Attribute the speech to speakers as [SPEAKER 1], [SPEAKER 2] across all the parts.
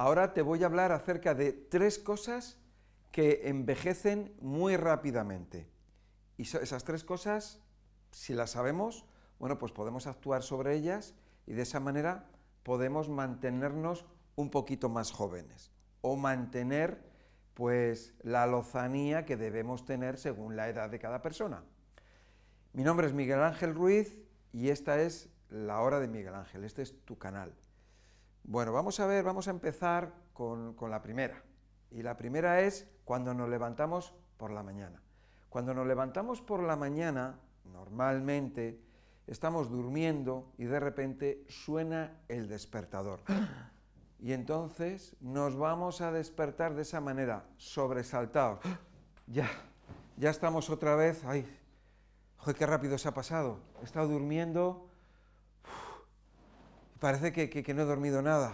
[SPEAKER 1] Ahora te voy a hablar acerca de tres cosas que envejecen muy rápidamente. Y esas tres cosas, si las sabemos, bueno, pues podemos actuar sobre ellas y de esa manera podemos mantenernos un poquito más jóvenes o mantener pues la lozanía que debemos tener según la edad de cada persona. Mi nombre es Miguel Ángel Ruiz y esta es la hora de Miguel Ángel, este es tu canal. Bueno, vamos a ver, vamos a empezar con, con la primera. Y la primera es cuando nos levantamos por la mañana. Cuando nos levantamos por la mañana, normalmente estamos durmiendo y de repente suena el despertador. Y entonces nos vamos a despertar de esa manera, sobresaltados. Ya, ya estamos otra vez. Ay, qué rápido se ha pasado. He estado durmiendo. Parece que, no he dormido nada.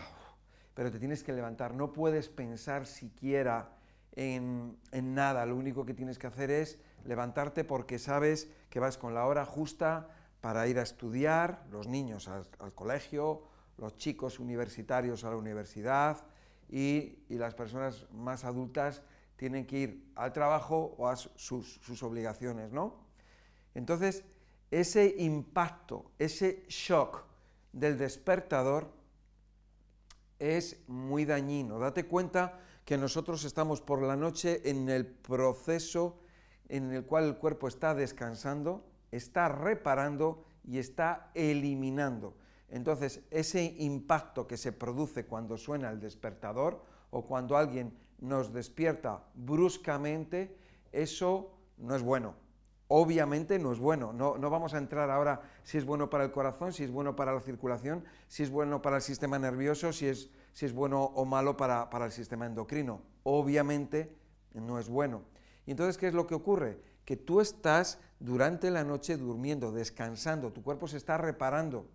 [SPEAKER 1] Pero te tienes que levantar. No puedes pensar siquiera en, nada. Lo único que tienes que hacer es levantarte porque sabes que vas con la hora justa para ir a estudiar, los niños al, al colegio los chicos universitarios a la universidad y, las personas más adultas tienen que ir al trabajo o a sus, sus obligaciones, ¿no? Entonces, ese impacto, ese shock del despertador es muy dañino. Date cuenta que nosotros estamos por la noche en el proceso en el cual el cuerpo está descansando, está reparando y está eliminando. Entonces, ese impacto que se produce cuando suena el despertador o cuando alguien nos despierta bruscamente, eso no es bueno. Obviamente no es bueno. No, vamos a entrar ahora si es bueno para el corazón, si es bueno para la circulación, si es bueno para el sistema nervioso, si es, si es bueno o malo para, para el sistema endocrino. Obviamente no es bueno. Y entonces, ¿qué es lo que ocurre? Que tú estás durante la noche durmiendo, descansando, tu cuerpo se está reparando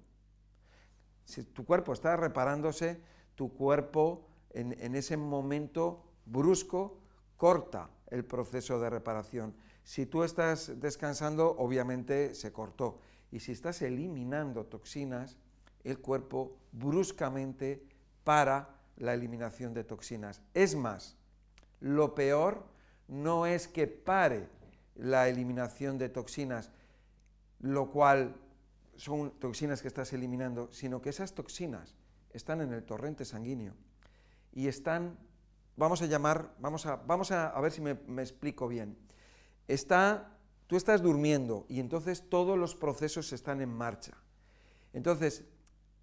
[SPEAKER 1] si tu cuerpo está reparándose, tu cuerpo en, ese momento brusco corta el proceso de reparación. Si tú estás descansando, obviamente se cortó. Y si estás eliminando toxinas, el cuerpo bruscamente para la eliminación de toxinas. Es más, lo peor no es que pare la eliminación de toxinas, lo cual son toxinas que estás eliminando, sino que esas toxinas están en el torrente sanguíneo y están, vamos a llamar, vamos a, vamos a, ver si me, explico bien. Está, tú estás durmiendo y entonces todos los procesos están en marcha. Entonces,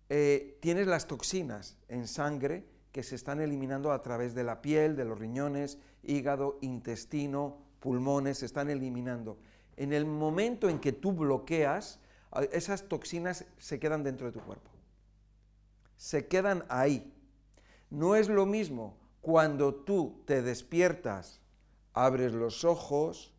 [SPEAKER 1] eh, tienes las toxinas en sangre que se están eliminando a través de la piel, de los riñones, hígado, intestino, pulmones, se están eliminando. En el momento en que tú bloqueas, esas toxinas se quedan dentro de tu cuerpo. Se quedan ahí. No es lo mismo cuando tú te despiertas, abres los ojos,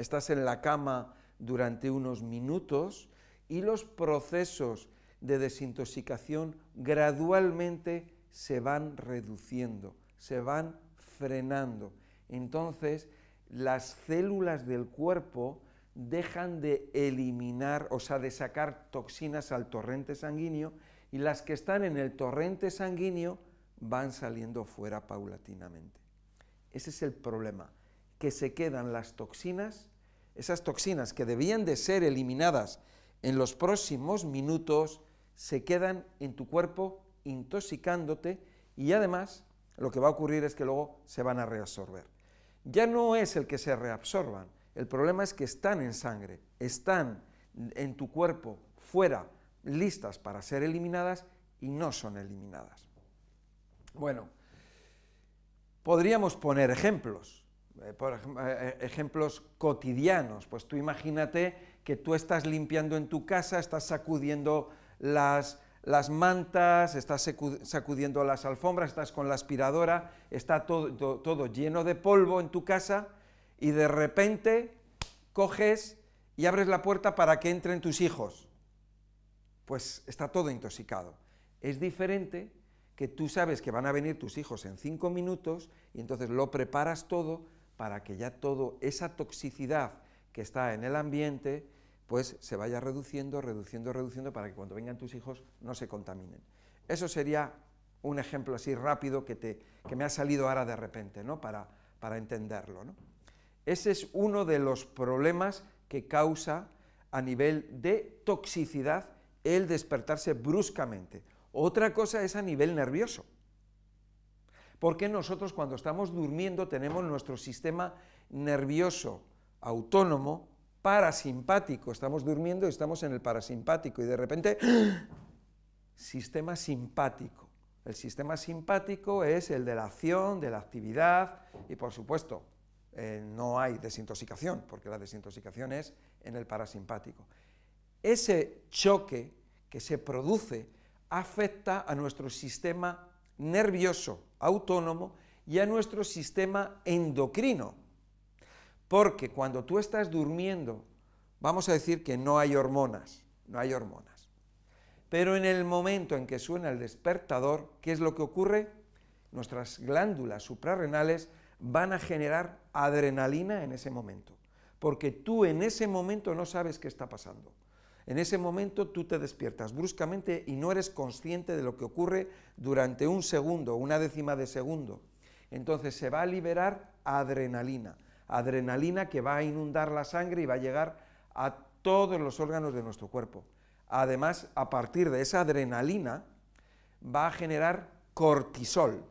[SPEAKER 1] estás en la cama durante unos minutos y los procesos de desintoxicación gradualmente se van reduciendo, se van frenando. Entonces, las células del cuerpo dejan de eliminar, o sea, de sacar toxinas al torrente sanguíneo y las que están en el torrente sanguíneo van saliendo fuera paulatinamente. Ese es el problema, que se quedan las toxinas, esas toxinas que debían de ser eliminadas en los próximos minutos, se quedan en tu cuerpo intoxicándote y además lo que va a ocurrir es que luego se van a reabsorber. Ya no es el que se reabsorban, el problema es que están en sangre, están en tu cuerpo, fuera, listas para ser eliminadas y no son eliminadas. Bueno, podríamos poner ejemplos, por eh, eh, ejemplos cotidianos. Pues tú imagínate que tú estás limpiando en tu casa, estás sacudiendo las, las mantas, estás sacudiendo las alfombras, estás con la aspiradora, está todo, todo lleno de polvo en tu casa y de repente coges y abres la puerta para que entren tus hijos. Pues está todo intoxicado. Es diferente que tú sabes que van a venir tus hijos en cinco minutos y entonces lo preparas todo para que ya todo esa toxicidad que está en el ambiente pues se vaya reduciendo, reduciendo, reduciendo para que cuando vengan tus hijos no se contaminen. Eso sería un ejemplo así rápido que, te, que me ha salido ahora de repente, ¿no? Para, para entenderlo. Ese es uno de los problemas que causa a nivel de toxicidad el despertarse bruscamente. Otra cosa es a nivel nervioso. Porque nosotros cuando estamos durmiendo tenemos nuestro sistema nervioso autónomo parasimpático. Estamos durmiendo y estamos en el parasimpático y de repente, sistema simpático. El sistema simpático es el de la acción, de la actividad y por supuesto eh, no hay desintoxicación porque la desintoxicación es en el parasimpático. Ese choque que se produce afecta a nuestro sistema nervioso autónomo y a nuestro sistema endocrino. Porque cuando tú estás durmiendo, vamos a decir que no hay hormonas, no hay hormonas. Pero en el momento en que suena el despertador, ¿qué es lo que ocurre? Nuestras glándulas suprarrenales van a generar adrenalina en ese momento, porque tú en ese momento no sabes qué está pasando. En ese momento tú te despiertas bruscamente y no eres consciente de lo que ocurre durante un segundo, una décima de segundo. Entonces se va a liberar adrenalina, adrenalina que va a inundar la sangre y va a llegar a todos los órganos de nuestro cuerpo. Además, a partir de esa adrenalina va a generar cortisol,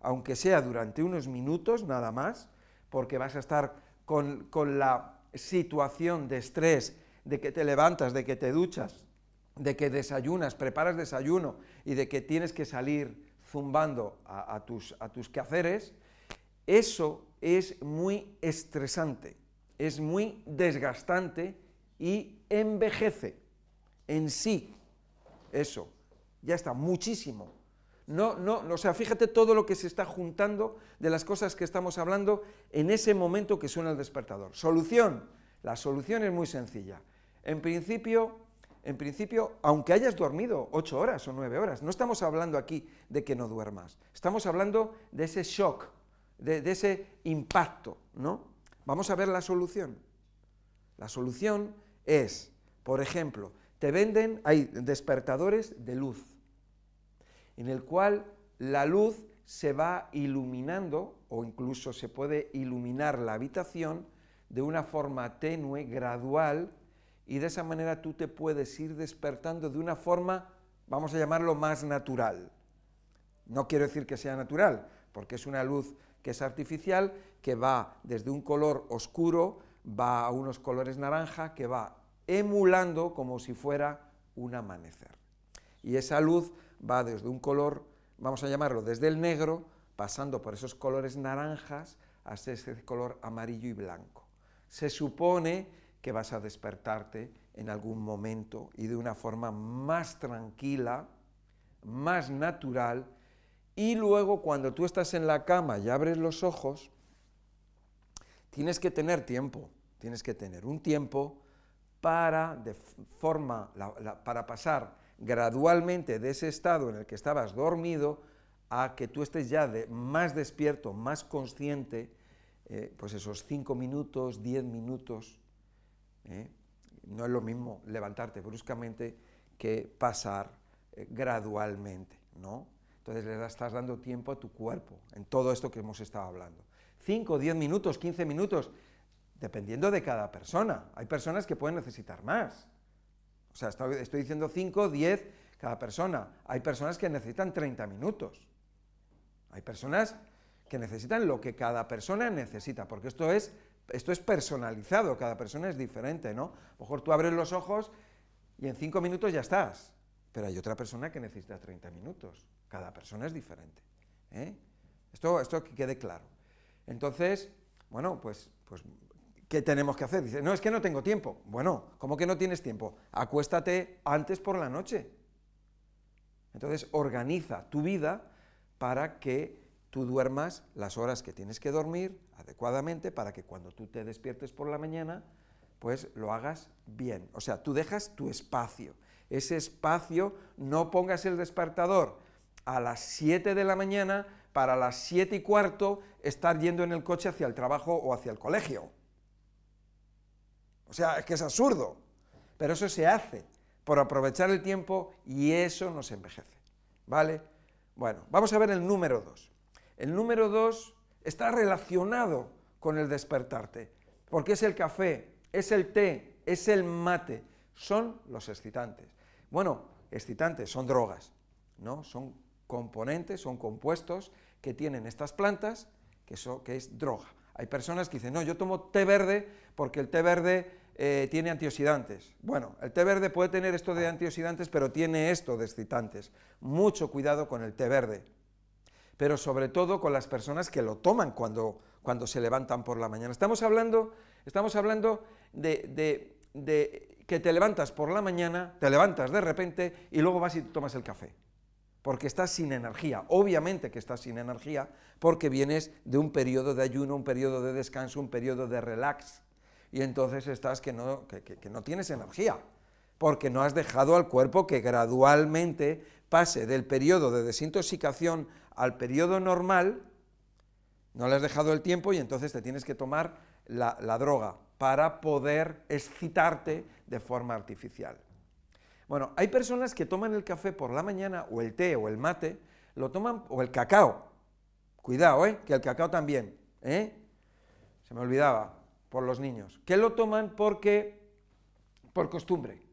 [SPEAKER 1] aunque sea durante unos minutos nada más, porque vas a estar con, la situación de estrés de que te levantas, de que te duchas, de que desayunas, preparas desayuno y de que tienes que salir zumbando a, tus, a tus quehaceres, eso es muy estresante, es muy desgastante y envejece en sí. Eso, ya está, muchísimo. No, no, o sea, fíjate todo lo que se está juntando de las cosas que estamos hablando en ese momento que suena el despertador. Solución. La solución es muy sencilla. En principio, en principio, aunque hayas dormido ocho horas o nueve horas, no estamos hablando aquí de que no duermas, estamos hablando de ese shock, de, ese impacto, ¿no? Vamos a ver la solución. La solución es, por ejemplo, te venden, hay despertadores de luz, en el cual la luz se va iluminando o incluso se puede iluminar la habitación de una forma tenue, gradual, y de esa manera tú te puedes ir despertando de una forma, vamos a llamarlo más natural. No quiero decir que sea natural, porque es una luz que es artificial, que va desde un color oscuro, va a unos colores naranja, que va emulando como si fuera un amanecer. Y esa luz va desde un color, vamos a llamarlo desde el negro, pasando por esos colores naranjas hasta ese color amarillo y blanco. Se supone que vas a despertarte en algún momento y de una forma más tranquila, más natural, y luego cuando tú estás en la cama y abres los ojos, tienes que tener tiempo, tienes que tener un tiempo para, de forma, para pasar gradualmente de ese estado en el que estabas dormido a que tú estés ya de, más despierto, más consciente, eh, pues esos cinco minutos, diez minutos, ¿eh? No es lo mismo levantarte bruscamente que pasar eh, gradualmente, ¿no? Entonces le estás dando tiempo a tu cuerpo en todo esto que hemos estado hablando. 5, 10 minutos, 15 minutos, dependiendo de cada persona. Hay personas que pueden necesitar más. O sea, estoy, estoy diciendo 5, 10 cada persona. Hay personas que necesitan 30 minutos. Hay personas que necesitan lo que cada persona necesita, porque esto es esto es personalizado, cada persona es diferente, ¿no? A lo mejor tú abres los ojos y en cinco minutos ya estás, pero hay otra persona que necesita 30 minutos. Cada persona es diferente. ¿eh? Esto, esto que quede claro. Entonces, bueno, pues, pues, ¿qué tenemos que hacer? Dice, no, es que no tengo tiempo. Bueno, ¿cómo que no tienes tiempo? Acuéstate antes por la noche. Entonces, organiza tu vida para que tú duermas las horas que tienes que dormir adecuadamente para que cuando tú te despiertes por la mañana, pues lo hagas bien. O sea, tú dejas tu espacio. Ese espacio, no pongas el despertador a las 7 de la mañana para las 7 y cuarto estar yendo en el coche hacia el trabajo o hacia el colegio. O sea, es que es absurdo. Pero eso se hace por aprovechar el tiempo y eso nos envejece. ¿Vale? Bueno, vamos a ver el número 2. El número 2 está relacionado con el despertarte, porque es el café, es el té, es el mate, son los excitantes. Bueno, excitantes son drogas, ¿no? Son componentes, son compuestos que tienen estas plantas, que, que es droga. Hay personas que dicen, no, yo tomo té verde porque el té verde eh, tiene antioxidantes. Bueno, el té verde puede tener esto de antioxidantes, pero tiene esto de excitantes. Mucho cuidado con el té verde, pero sobre todo con las personas que lo toman cuando, cuando se levantan por la mañana. Estamos hablando, estamos hablando de, que te levantas por la mañana, te levantas de repente y luego vas y tomas el café porque estás sin energía. Obviamente que estás sin energía porque vienes de un periodo de ayuno, un periodo de descanso, un periodo de relax. Y entonces estás que no, no tienes energía, porque no has dejado al cuerpo que gradualmente pase del periodo de desintoxicación al periodo normal, no le has dejado el tiempo y entonces te tienes que tomar la, droga para poder excitarte de forma artificial. Bueno, hay personas que toman el café por la mañana, o el té, o el mate, lo toman, o el cacao. Cuidado, ¿eh? Que el cacao también, ¿eh? Se me olvidaba, por los niños. Que lo toman porque, por costumbre.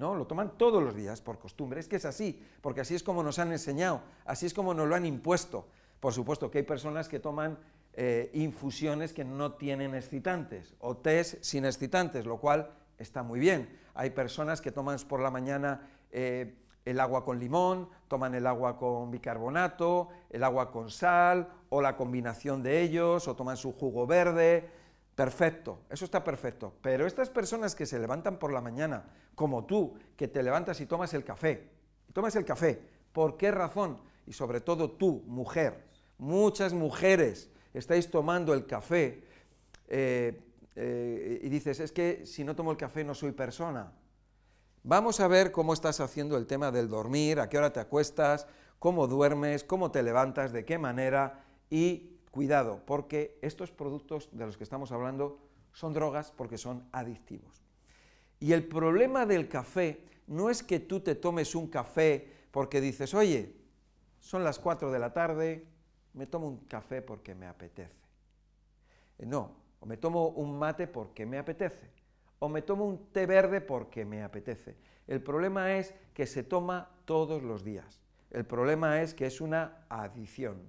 [SPEAKER 1] ¿No? Lo toman todos los días por costumbre. Es que es así, porque así es como nos han enseñado, así es como nos lo han impuesto. Por supuesto que hay personas que toman eh, infusiones que no tienen excitantes, o tés sin excitantes, lo cual está muy bien. Hay personas que toman por la mañana eh, el agua con limón, toman el agua con bicarbonato, el agua con sal, o la combinación de ellos, o toman su jugo verde. Perfecto, eso está perfecto. Pero estas personas que se levantan por la mañana, como tú, que te levantas y tomas el café, tomas el café, ¿por qué razón? Y sobre todo tú, mujer, muchas mujeres estáis tomando el café eh, eh, y dices, es que si no tomo el café no soy persona. Vamos a ver cómo estás haciendo el tema del dormir, a qué hora te acuestas, cómo duermes, cómo te levantas, de qué manera y cuidado, porque estos productos de los que estamos hablando son drogas porque son adictivos. Y el problema del café no es que tú te tomes un café porque dices, oye, son las 4 de la tarde, me tomo un café porque me apetece. No, o me tomo un mate porque me apetece, o me tomo un té verde porque me apetece. El problema es que se toma todos los días. El problema es que es una adicción.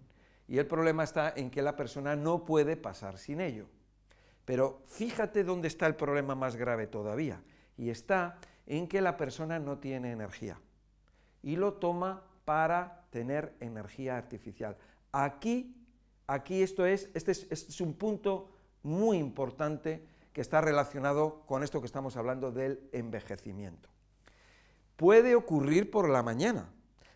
[SPEAKER 1] Y el problema está en que la persona no puede pasar sin ello. Pero fíjate dónde está el problema más grave todavía. Y está en que la persona no tiene energía. Y lo toma para tener energía artificial. Aquí, aquí esto es, este es, este es un punto muy importante que está relacionado con esto que estamos hablando del envejecimiento. Puede ocurrir por la mañana.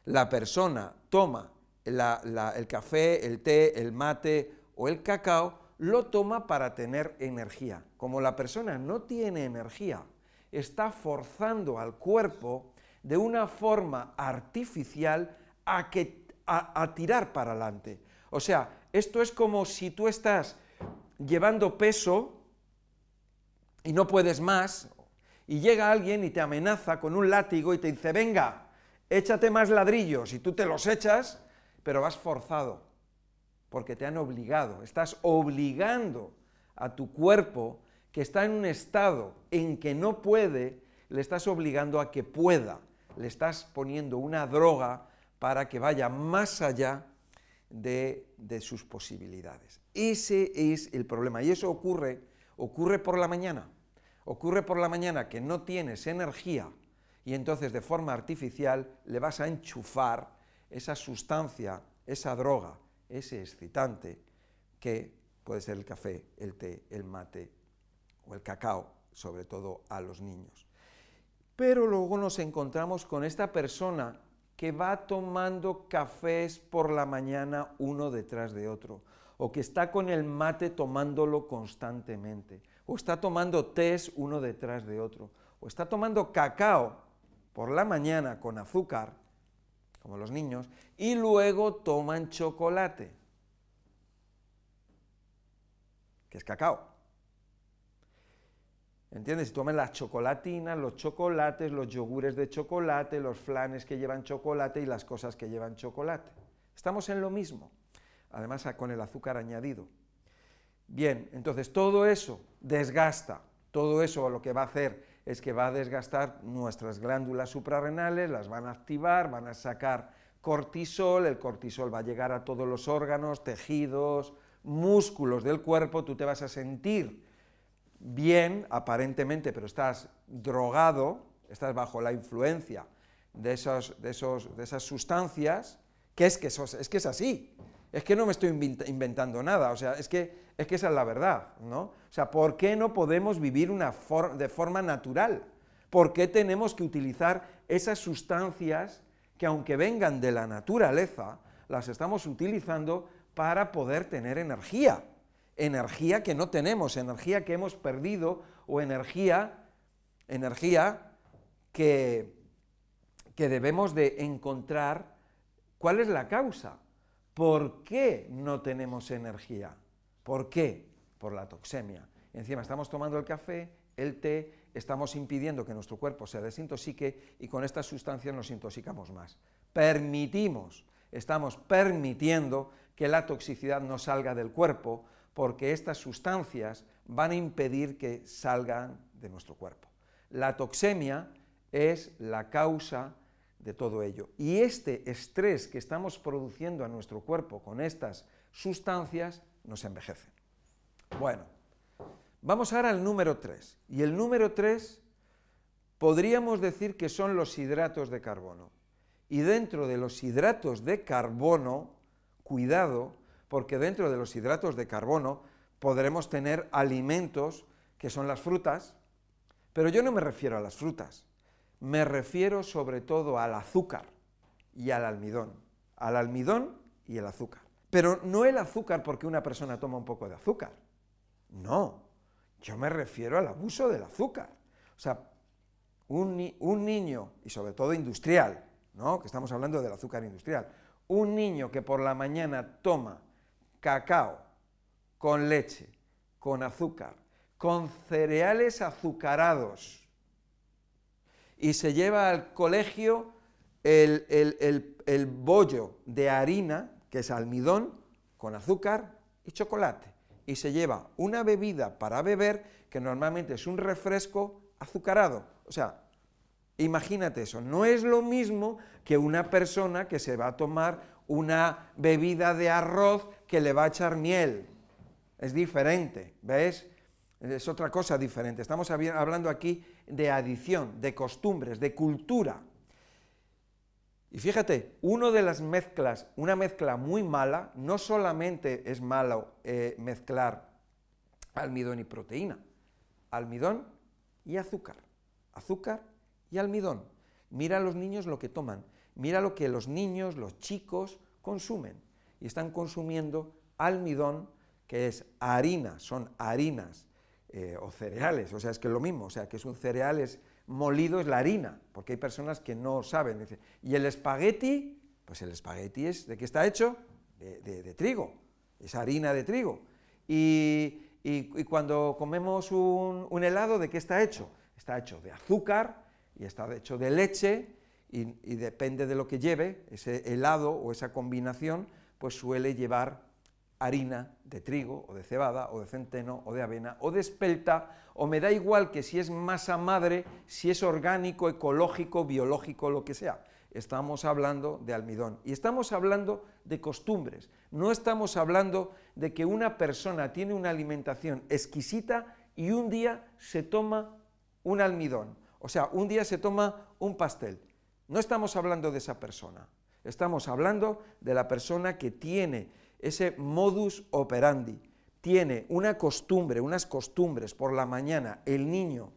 [SPEAKER 1] La persona toma el café, el té, el mate o el cacao, lo toma para tener energía. Como la persona no tiene energía, está forzando al cuerpo de una forma artificial a, que, a tirar para adelante. O sea, esto es como si tú estás llevando peso y no puedes más, y llega alguien y te amenaza con un látigo y te dice, venga, échate más ladrillos, y tú te los echas, pero vas forzado, porque te han obligado, estás obligando a tu cuerpo que está en un estado en que no puede, le estás obligando a que pueda, le estás poniendo una droga para que vaya más allá de, sus posibilidades. Ese es el problema. Y eso ocurre, ocurre por la mañana. Ocurre por la mañana que no tienes energía y entonces de forma artificial le vas a enchufar esa sustancia, esa droga, ese excitante que puede ser el café, el té, el mate o el cacao, sobre todo a los niños. Pero luego nos encontramos con esta persona que va tomando cafés por la mañana uno detrás de otro, o que está con el mate tomándolo constantemente, o está tomando tés uno detrás de otro, o está tomando cacao por la mañana con azúcar, como los niños, y luego toman chocolate, que es cacao. ¿Entiendes? Si tomen las chocolatinas, los chocolates, los yogures de chocolate, los flanes que llevan chocolate y las cosas que llevan chocolate. Estamos en lo mismo, además con el azúcar añadido. Bien, entonces todo eso desgasta, todo eso lo que va a hacer es que va a desgastar nuestras glándulas suprarrenales, las van a activar, van a sacar cortisol, el cortisol va a llegar a todos los órganos, tejidos, músculos del cuerpo, tú te vas a sentir bien, aparentemente, pero estás drogado, estás bajo la influencia de, esos, de, esos, de esas sustancias, que es que, es que es así, es que no me estoy inventando nada, o sea, es que, es que esa es la verdad, ¿no? O sea, ¿por qué no podemos vivir una de forma natural? ¿Por qué tenemos que utilizar esas sustancias que aunque vengan de la naturaleza, las estamos utilizando para poder tener energía? energía que no tenemos, energía que hemos perdido o energía, energía que, que debemos de encontrar cuál es la causa. ¿Por qué no tenemos energía? ¿Por qué? Por la toxemia. Encima estamos tomando el café, el té, estamos impidiendo que nuestro cuerpo se desintoxique y con estas sustancias nos intoxicamos más. Permitimos, estamos permitiendo que la toxicidad no salga del cuerpo porque estas sustancias van a impedir que salgan de nuestro cuerpo. La toxemia es la causa de todo ello. Y este estrés que estamos produciendo a nuestro cuerpo con estas sustancias nos envejece. Bueno, vamos ahora al número 3. Y el número 3 podríamos decir que son los hidratos de carbono. Y dentro de los hidratos de carbono, cuidado, porque dentro de los hidratos de carbono podremos tener alimentos que son las frutas, pero yo no me refiero a las frutas, me refiero sobre todo al azúcar y al almidón, al almidón y el azúcar. Pero no el azúcar porque una persona toma un poco de azúcar, no, yo me refiero al abuso del azúcar. O sea, un, un niño, y sobre todo industrial, ¿no? que estamos hablando del azúcar industrial, un niño que por la mañana toma cacao con leche, con azúcar, con cereales azucarados y se lleva al colegio el, el, bollo de harina, que es almidón, con azúcar y chocolate. Y se lleva una bebida para beber, que normalmente es un refresco azucarado. O sea, imagínate eso, no es lo mismo que una persona que se va a tomar una bebida de arroz que le va a echar miel. Es diferente, ¿ves? Es otra cosa diferente. Estamos hablando aquí de adición, de costumbres, de cultura. Y fíjate, una de las mezclas, una mezcla muy mala, no solamente es malo eh, mezclar almidón y proteína, almidón y azúcar, azúcar y almidón. Mira a los niños lo que toman, mira lo que los niños, los chicos consumen. Y están consumiendo almidón, que es harina, son harinas eh, o cereales, o sea, es que es lo mismo, o sea, que es un cereal, es molido, es la harina, porque hay personas que no saben. Y el espagueti, pues el espagueti es, ¿de qué está hecho? De, trigo, es harina de trigo. Y, cuando comemos un, un helado, ¿de qué está hecho? Está hecho de azúcar y está hecho de leche y, depende de lo que lleve, ese helado o esa combinación, pues suele llevar harina de trigo o de cebada o de centeno o de avena o de espelta o me da igual que si es masa madre, si es orgánico, ecológico, biológico, lo que sea. Estamos hablando de almidón y estamos hablando de costumbres. No estamos hablando de que una persona tiene una alimentación exquisita y un día se toma un almidón. O sea, un día se toma un pastel no estamos hablando de esa persona, estamos hablando de la persona que tiene ese modus operandi, tiene una costumbre, unas costumbres. Por la mañana, el niño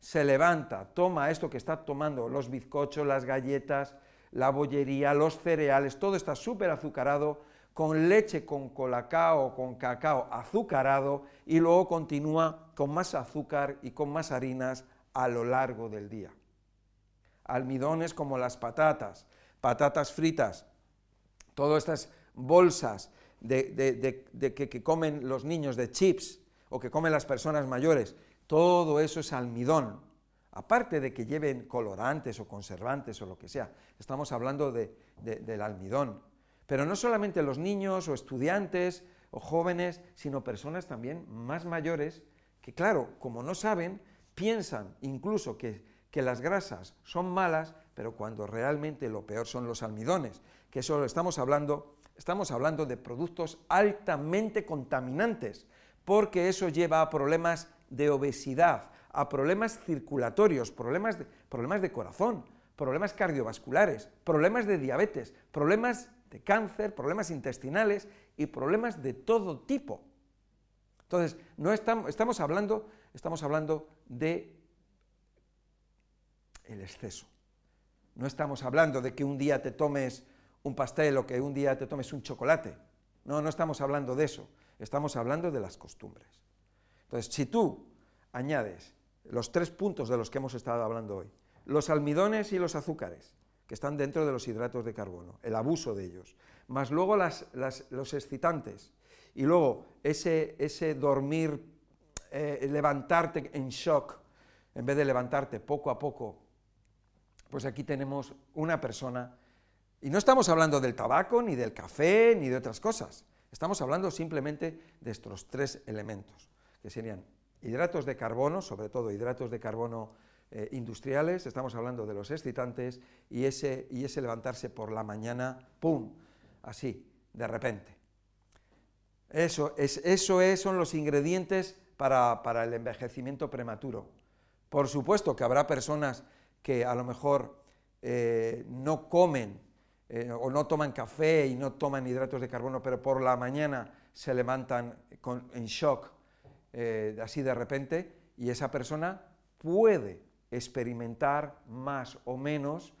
[SPEAKER 1] se levanta, toma esto que está tomando, los bizcochos, las galletas, la bollería, los cereales, todo está súper azucarado, con leche, con colacao, con cacao azucarado y luego continúa con más azúcar y con más harinas a lo largo del día. Almidones como las patatas, patatas fritas, todas estas bolsas de, que, comen los niños de chips o que comen las personas mayores, Todo eso es almidón. Aparte de que lleven colorantes o conservantes o lo que sea, estamos hablando del almidón. Pero no solamente los niños o estudiantes o jóvenes, sino personas también más mayores que, claro, como no saben, piensan incluso que, que las grasas son malas, pero cuando realmente lo peor son los almidones, que eso estamos hablando, estamos hablando de productos altamente contaminantes, porque eso lleva a problemas de obesidad, a problemas circulatorios, problemas de, problemas de corazón, problemas cardiovasculares, problemas de diabetes, problemas de cáncer, problemas intestinales y problemas de todo tipo. Entonces, no estamos, estamos, hablando, estamos hablando de el exceso. No estamos hablando de que un día te tomes un pastel o que un día te tomes un chocolate. No, no estamos hablando de eso. Estamos hablando de las costumbres. Entonces, si tú añades los tres puntos de los que hemos estado hablando hoy, los almidones y los azúcares, que están dentro de los hidratos de carbono, el abuso de ellos, más luego los excitantes, y luego ese, ese dormir, eh, levantarte en shock, en vez de levantarte poco a poco, pues aquí tenemos una persona, y no estamos hablando del tabaco, ni del café, ni de otras cosas, estamos hablando simplemente de estos tres elementos, que serían hidratos de carbono, sobre todo hidratos de carbono eh, industriales, estamos hablando de los excitantes, y ese, y ese levantarse por la mañana, ¡pum!, así, de repente. Eso, es, eso es, son los ingredientes para, el envejecimiento prematuro. Por supuesto que habrá personas que a lo mejor eh, no comen eh, o no toman café y no toman hidratos de carbono, pero por la mañana se levantan en shock, eh, así de repente, y esa persona puede experimentar más o menos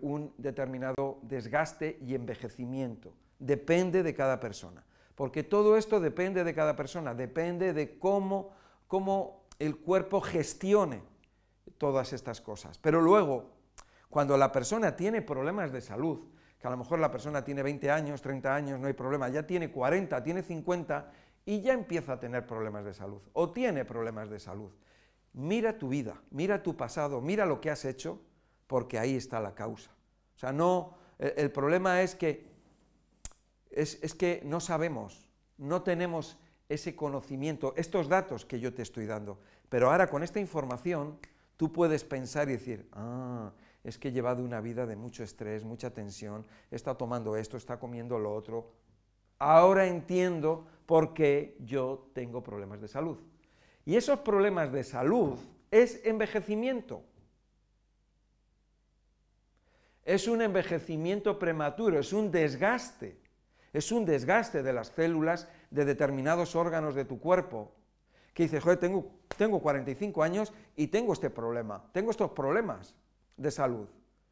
[SPEAKER 1] un determinado desgaste y envejecimiento. Depende de cada persona porque todo esto depende de cada persona, depende de cómo, cómo el cuerpo gestione todas estas cosas. Pero luego, cuando la persona tiene problemas de salud, que a lo mejor la persona tiene 20 años, 30 años, no hay problema, ya tiene 40, tiene 50 y ya empieza a tener problemas de salud o tiene problemas de salud. Mira tu vida, mira tu pasado, mira lo que has hecho, porque ahí está la causa. O sea, no, el problema es que es, que no sabemos, no tenemos ese conocimiento, estos datos que yo te estoy dando. Pero ahora con esta información tú puedes pensar y decir, ah, es que he llevado una vida de mucho estrés, mucha tensión, estado tomando esto, está comiendo lo otro. Ahora entiendo por qué yo tengo problemas de salud. Y esos problemas de salud es envejecimiento. Es un envejecimiento prematuro, es un desgaste es un desgaste de las células de determinados órganos de tu cuerpo. Que dices, joder, tengo, tengo 45 años y tengo este problema, tengo estos problemas de salud.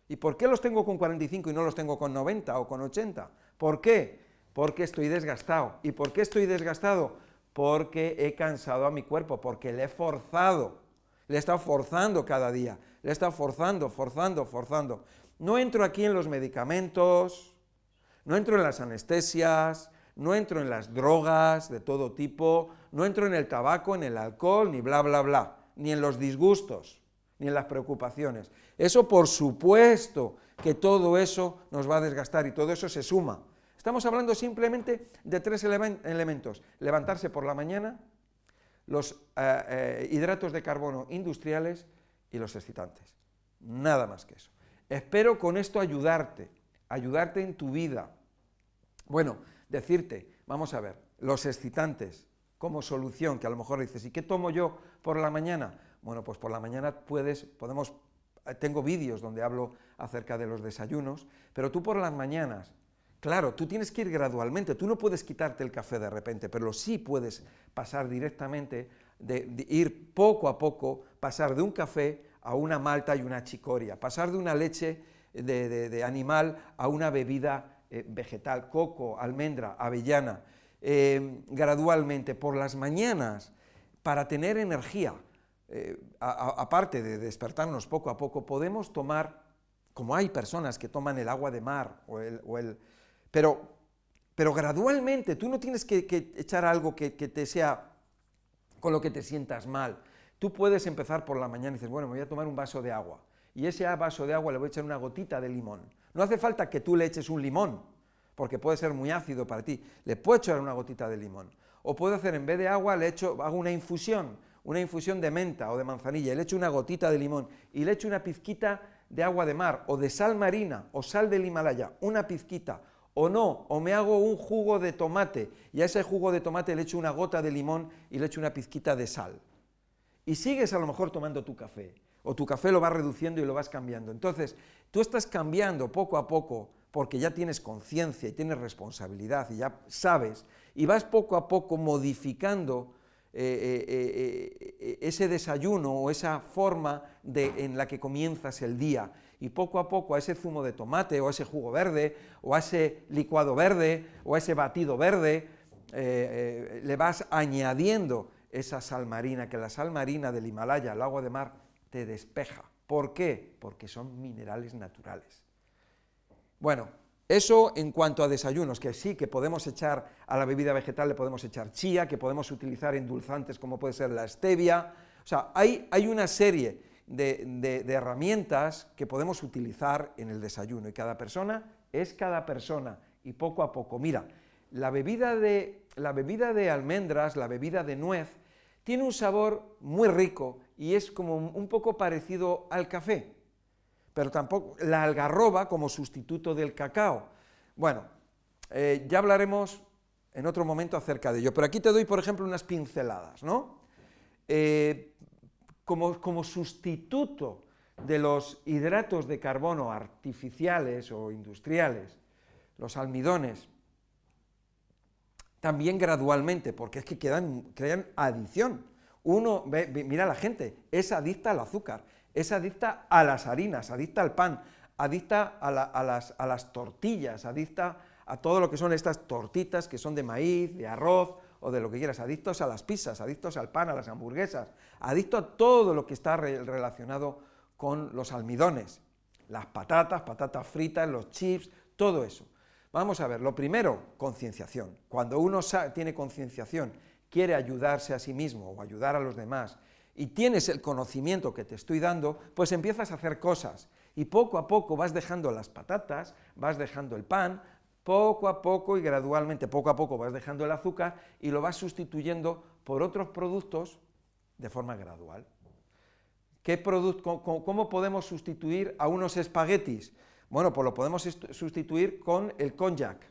[SPEAKER 1] ¿Y por qué los tengo con 45 y no los tengo con 90 o con 80? ¿Por qué? Porque estoy desgastado. ¿Y por qué estoy desgastado? Porque he cansado a mi cuerpo, porque le he forzado, le he estado forzando cada día, le he estado forzando, forzando, forzando. No entro aquí en los medicamentos, no entro en las anestesias, no entro en las drogas de todo tipo, no entro en el tabaco, en el alcohol, ni bla, bla, bla, ni en los disgustos, ni en las preocupaciones. Eso por supuesto que todo eso nos va a desgastar y todo eso se suma. Estamos hablando simplemente de tres elementos. Levantarse por la mañana, los eh, eh, hidratos de carbono industriales y los excitantes. Nada más que eso. Espero con esto ayudarte ayudarte en tu vida. Bueno, decirte, vamos a ver, los excitantes como solución, que a lo mejor dices, ¿y qué tomo yo por la mañana? Bueno, pues por la mañana puedes, podemos, tengo vídeos donde hablo acerca de los desayunos, pero tú por las mañanas, claro, tú tienes que ir gradualmente, tú no puedes quitarte el café de repente, pero sí puedes pasar directamente, de, de ir poco a poco, pasar de un café a una malta y una chicoria, pasar de una leche de, animal a una bebida eh, vegetal, coco, almendra, avellana, eh, gradualmente por las mañanas para tener energía. Eh, aparte de despertarnos poco a poco, podemos tomar, como hay personas que toman el agua de mar, o el, pero, pero gradualmente, tú no tienes que, echar algo que, que te sea con lo que te sientas mal. Tú puedes empezar por la mañana y dices, bueno, me voy a tomar un vaso de agua. Y ese vaso de agua le voy a echar una gotita de limón. No hace falta que tú le eches un limón, porque puede ser muy ácido para ti. Le puedo echar una gotita de limón. O puedo hacer, en vez de agua, le echo, hago una infusión, una infusión de menta o de manzanilla, y le echo una gotita de limón, y le echo una pizquita de agua de mar, o de sal marina, o sal del Himalaya, una pizquita, o no, o me hago un jugo de tomate, y a ese jugo de tomate le echo una gota de limón y le echo una pizquita de sal y sigues a lo mejor tomando tu café, o tu café lo vas reduciendo y lo vas cambiando. Entonces, tú estás cambiando poco a poco porque ya tienes conciencia y tienes responsabilidad y ya sabes, y vas poco a poco modificando eh, eh, eh, ese desayuno o esa forma en la que comienzas el día. Y poco a poco a ese zumo de tomate o a ese jugo verde o a ese licuado verde o a ese batido verde le vas añadiendo esa sal marina, que la sal marina del Himalaya, el agua de mar, te despeja. ¿Por qué? Porque son minerales naturales. Bueno, eso en cuanto a desayunos, que sí, que podemos echar a la bebida vegetal, le podemos echar chía, que podemos utilizar endulzantes como puede ser la stevia. O sea, hay, hay una serie de, herramientas que podemos utilizar en el desayuno y cada persona es cada persona y poco a poco. Mira, la bebida de, la bebida de almendras, la bebida de nuez, tiene un sabor muy rico y es como un poco parecido al café, pero tampoco la algarroba como sustituto del cacao. Bueno, eh, ya hablaremos en otro momento acerca de ello, pero aquí te doy, por ejemplo, unas pinceladas, ¿no? Eh, como, como sustituto de los hidratos de carbono artificiales o industriales, los almidones, también gradualmente, porque es que quedan, crean adicción. Uno, ve, mira la gente, es adicta al azúcar, es adicta a las harinas, adicta al pan, adicta a, las, tortillas, adicta a todo lo que son estas tortitas que son de maíz, de arroz o de lo que quieras, adictos a las pizzas, adictos al pan, a las hamburguesas, adicto a todo lo que está relacionado con los almidones, las patatas, patatas fritas, los chips, todo eso. Vamos a ver, lo primero, concienciación. Cuando uno tiene concienciación, quiere ayudarse a sí mismo o ayudar a los demás, y tienes el conocimiento que te estoy dando, pues empiezas a hacer cosas. Y poco a poco vas dejando las patatas, vas dejando el pan, poco a poco y gradualmente, poco a poco vas dejando el azúcar y lo vas sustituyendo por otros productos de forma gradual. ¿Qué ¿Cómo podemos sustituir a unos espaguetis? Bueno, pues lo podemos sustituir con el konjac.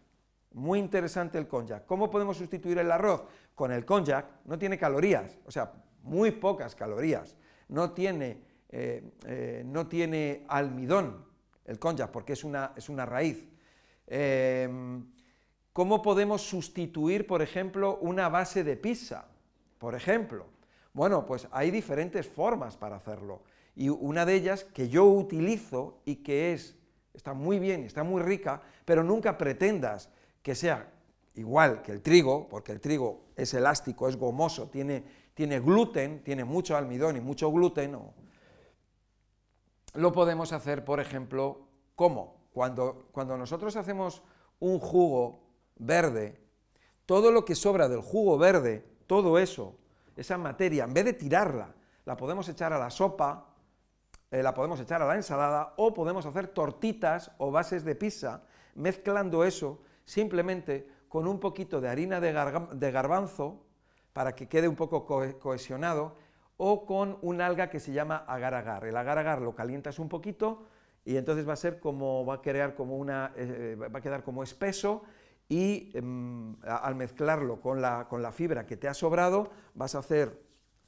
[SPEAKER 1] Muy interesante el konjac. ¿Cómo podemos sustituir el arroz? Con el konjac no tiene calorías, o sea, muy pocas calorías. No tiene, eh, eh, no tiene almidón el konjac porque es una, es una raíz. Em, ¿Cómo podemos sustituir, por ejemplo, una base de pizza? Por ejemplo. Bueno, pues hay diferentes formas para hacerlo. Y una de ellas que yo utilizo y que es está muy bien, está muy rica, pero nunca pretendas que sea igual que el trigo, porque el trigo es elástico, es gomoso, tiene, tiene gluten, tiene mucho almidón y mucho gluten. Lo podemos hacer, por ejemplo, ¿cómo? Cuando, cuando nosotros hacemos un jugo verde, todo lo que sobra del jugo verde, todo eso, esa materia, en vez de tirarla, la podemos echar a la sopa eh, la podemos echar a la ensalada o podemos hacer tortitas o bases de pizza mezclando eso simplemente con un poquito de harina de, garbanzo para que quede un poco cohesionado o con un alga que se llama agar-agar. El agar-agar lo calientas un poquito y entonces va a ser como, va a crear como una, eh, va a quedar como espeso y em, al mezclarlo con la, con la fibra que te ha sobrado vas a hacer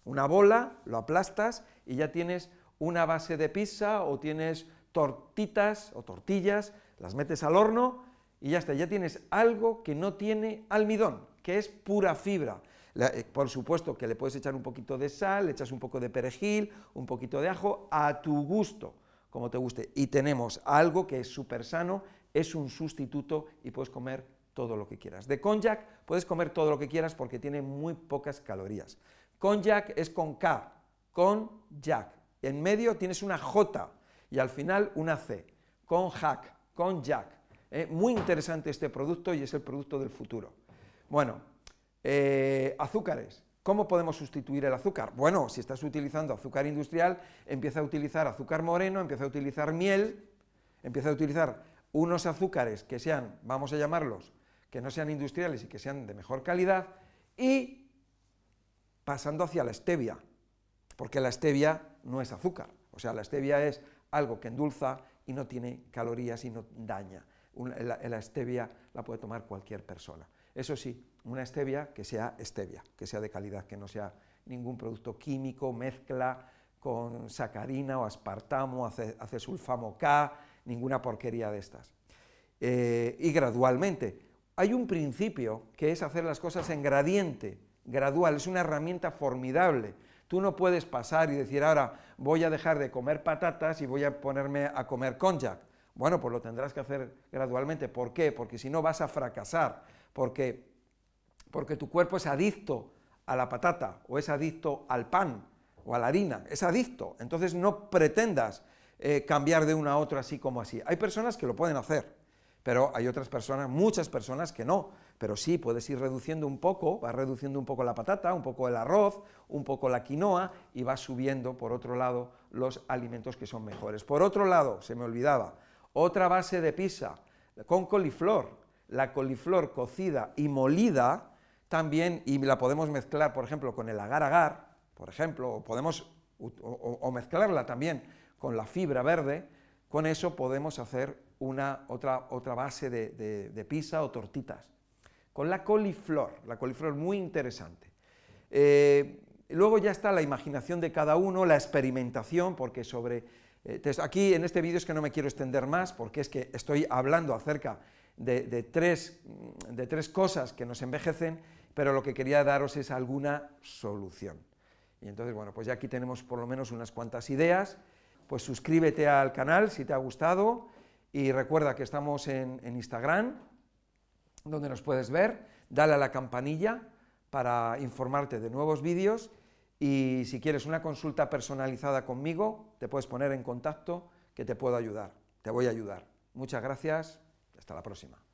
[SPEAKER 1] una bola, lo aplastas y ya tienes una base de pizza o tienes tortitas o tortillas, las metes al horno y ya está, ya tienes algo que no tiene almidón, que es pura fibra. Eh, por supuesto que le puedes echar un poquito de sal, le echas un poco de perejil, un poquito de ajo, a tu gusto, como te guste. Y tenemos algo que es súper sano, es un sustituto y puedes comer todo lo que quieras. De konjac puedes comer todo lo que quieras porque tiene muy pocas calorías. Konjac es con K, con Jack, en medio tienes una J y al final una C, con Hack, con Jack. Eh, muy interesante este producto y es el producto del futuro. Bueno, eh, azúcares. ¿Cómo podemos sustituir el azúcar? Bueno, si estás utilizando azúcar industrial, empieza a utilizar azúcar moreno, empieza a utilizar miel, empieza a utilizar unos azúcares que sean, vamos a llamarlos, que no sean industriales y que sean de mejor calidad, y pasando hacia la stevia, porque la stevia no es azúcar, o sea, la stevia es algo que endulza y no tiene calorías y no daña. la stevia la puede tomar cualquier persona. Eso sí, una stevia que sea stevia, que sea de calidad, que no sea ningún producto químico, mezcla con sacarina o aspartamo, acesulfamo K, ninguna porquería de estas. Eh, y gradualmente. Hay un principio que es hacer las cosas en gradiente, gradual, es una herramienta formidable. Tú no puedes pasar y decir, ahora voy a dejar de comer patatas y voy a ponerme a comer konjac. Bueno, pues lo tendrás que hacer gradualmente. ¿Por qué? Porque si no vas a fracasar porque, porque tu cuerpo es adicto a la patata o es adicto al pan o a la harina, es adicto, entonces no pretendas eh, cambiar de una a otra así como así. Hay personas que lo pueden hacer, pero hay otras personas, muchas personas que no, pero sí puedes ir reduciendo un poco, vas reduciendo un poco la patata, un poco el arroz, un poco la quinoa y vas subiendo, por otro lado, los alimentos que son mejores. Por otro lado, se me olvidaba, otra base de pizza con coliflor, la coliflor cocida y molida también, y la podemos mezclar, por ejemplo, con el agar-agar, por ejemplo, o podemos o, mezclarla también con la fibra verde, con eso podemos hacer una otra, otra base de, pizza o tortitas. Con la coliflor, la coliflor muy interesante. Eh, luego ya está la imaginación de cada uno, la experimentación, porque sobre... Eh, aquí en este vídeo es que no me quiero extender más, porque es que estoy hablando acerca de, tres, de tres cosas que nos envejecen, pero lo que quería daros es alguna solución. Y entonces, bueno, pues ya aquí tenemos por lo menos unas cuantas ideas, pues suscríbete al canal si te ha gustado y recuerda que estamos en, Instagram, donde nos puedes ver, dale a la campanilla para informarte de nuevos vídeos y si quieres una consulta personalizada conmigo, te puedes poner en contacto que te puedo ayudar, te voy a ayudar. Muchas gracias. Hasta la próxima.